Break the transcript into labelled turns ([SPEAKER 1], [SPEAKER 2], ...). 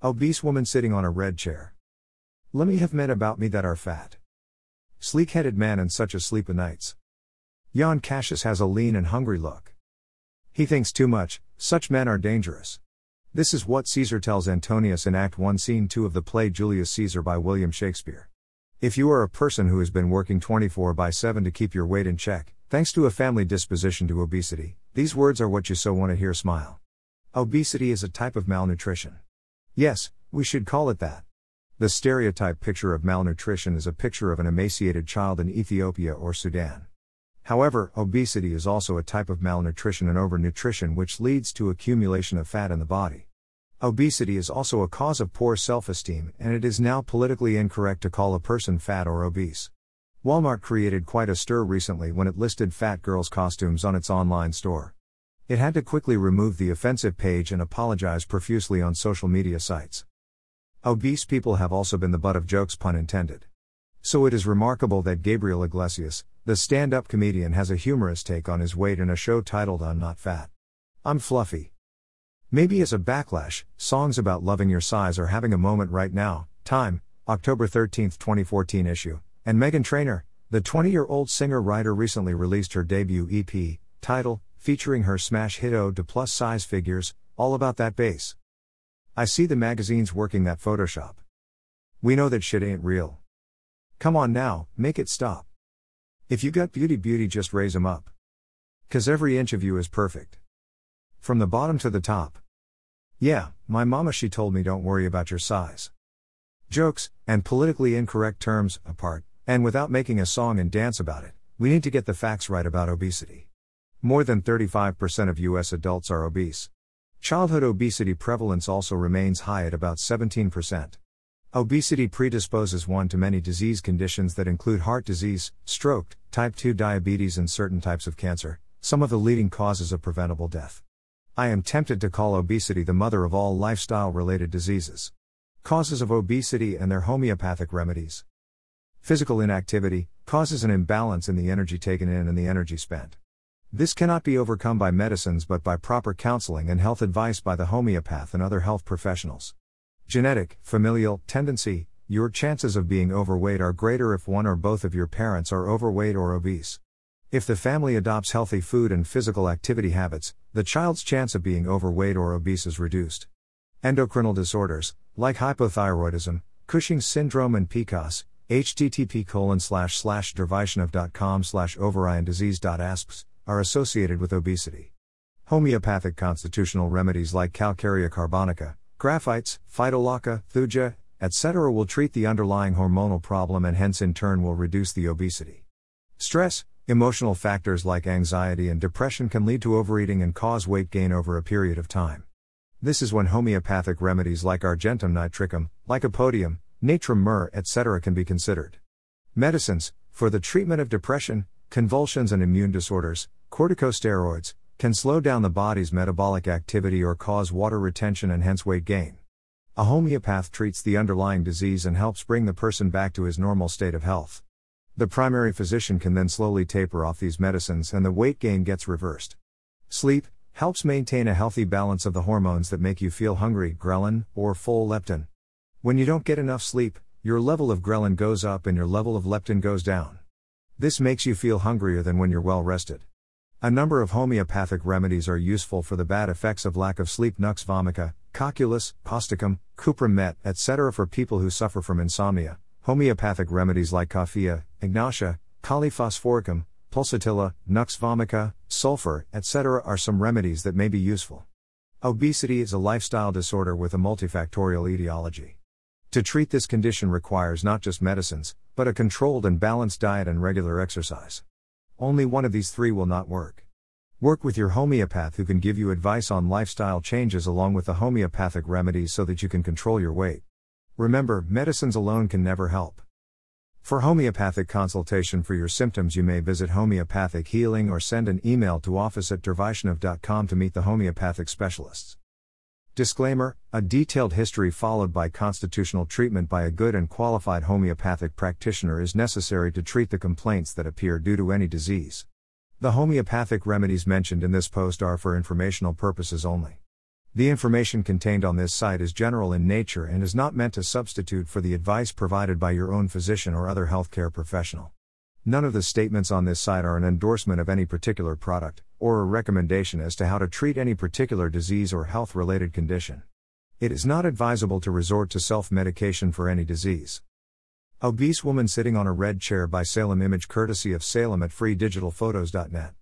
[SPEAKER 1] Obese woman sitting on a red chair. Let me have men about me that are fat. Sleek headed man and such a sleep o' nights. Jan Cassius has a lean and hungry look. He thinks too much, such men are dangerous. This is what Caesar tells Antonius in Act 1, Scene 2 of the play Julius Caesar by William Shakespeare. If you are a person who has been working 24 by 7 to keep your weight in check, thanks to a family disposition to obesity, these words are what you so want to hear smile. Obesity is a type of malnutrition. Yes, we should call it that. The stereotype picture of malnutrition is a picture of an emaciated child in Ethiopia or Sudan. However, obesity is also a type of malnutrition and overnutrition which leads to accumulation of fat in the body. Obesity is also a cause of poor self esteem, and it is now politically incorrect to call a person fat or obese. Walmart created quite a stir recently when it listed fat girls' costumes on its online store. It had to quickly remove the offensive page and apologize profusely on social media sites. Obese people have also been the butt of jokes, pun intended. So it is remarkable that Gabriel Iglesias, the stand up comedian, has a humorous take on his weight in a show titled I'm Not Fat. I'm Fluffy. Maybe as a backlash, songs about loving your size are having a moment right now. Time, October 13, 2014 issue. And Meghan Trainor, the 20 year old singer writer, recently released her debut EP, title, featuring her smash hit Ode to Plus Size Figures, all about that bass. I see the magazines working that Photoshop. We know that shit ain't real. Come on now, make it stop. If you got beauty, beauty, just raise 'em up. Cause every inch of you is perfect. From the bottom to the top. Yeah, my mama, she told me don't worry about your size. Jokes, and politically incorrect terms, apart, and without making a song and dance about it, we need to get the facts right about obesity. More than 35% of US adults are obese. Childhood obesity prevalence also remains high at about 17%. Obesity predisposes one to many disease conditions that include heart disease, stroke, type 2 diabetes, and certain types of cancer, some of the leading causes of preventable death. I am tempted to call obesity the mother of all lifestyle related diseases. Causes of obesity and their homeopathic remedies. Physical inactivity causes an imbalance in the energy taken in and the energy spent. This cannot be overcome by medicines but by proper counseling and health advice by the homeopath and other health professionals. Genetic, familial, tendency, your chances of being overweight are greater if one or both of your parents are overweight or obese. If the family adopts healthy food and physical activity habits, the child's chance of being overweight or obese is reduced. Endocrinal disorders, like hypothyroidism, Cushing's syndrome and PCOS, http colon slash slash dervaishnav.com slash ovariandisease.asps, are associated with obesity. Homeopathic constitutional remedies like Calcarea carbonica, Graphites, Phytolacca, Thuja, etc. will treat the underlying hormonal problem and hence in turn will reduce the obesity. Stress, emotional factors like anxiety and depression can lead to overeating and cause weight gain over a period of time. This is when homeopathic remedies like Argentum nitricum, Lycopodium, Natrum mur, etc. can be considered. Medicines, for the treatment of depression, convulsions and immune disorders, corticosteroids, can slow down the body's metabolic activity or cause water retention and hence weight gain. A homeopath treats the underlying disease and helps bring the person back to his normal state of health. The primary physician can then slowly taper off these medicines and the weight gain gets reversed. Sleep helps maintain a healthy balance of the hormones that make you feel hungry, ghrelin, or full leptin. When you don't get enough sleep, your level of ghrelin goes up and your level of leptin goes down. This makes you feel hungrier than when you're well rested. A number of homeopathic remedies are useful for the bad effects of lack of sleep nux vomica, cocculus, causticum, cuprum met, etc. for people who suffer from insomnia. Homeopathic remedies like coffea, ignatia, kali phosphoricum, pulsatilla, nux vomica, sulfur, etc. are some remedies that may be useful. Obesity is a lifestyle disorder with a multifactorial etiology. To treat this condition requires not just medicines, but a controlled and balanced diet and regular exercise. Only one of these three will not work. Work with your homeopath who can give you advice on lifestyle changes along with the homeopathic remedies so that you can control your weight. Remember, medicines alone can never help. For homeopathic consultation for your symptoms, you may visit Homeopathic Healing or send an email to office at dervaishnav.com to meet the homeopathic specialists. Disclaimer A detailed history followed by constitutional treatment by a good and qualified homeopathic practitioner is necessary to treat the complaints that appear due to any disease. The homeopathic remedies mentioned in this post are for informational purposes only. The information contained on this site is general in nature and is not meant to substitute for the advice provided by your own physician or other healthcare professional. None of the statements on this site are an endorsement of any particular product, or a recommendation as to how to treat any particular disease or health related condition. It is not advisable to resort to self medication for any disease. Obese woman sitting on a red chair by Salem image courtesy of Salem at freedigitalphotos.net.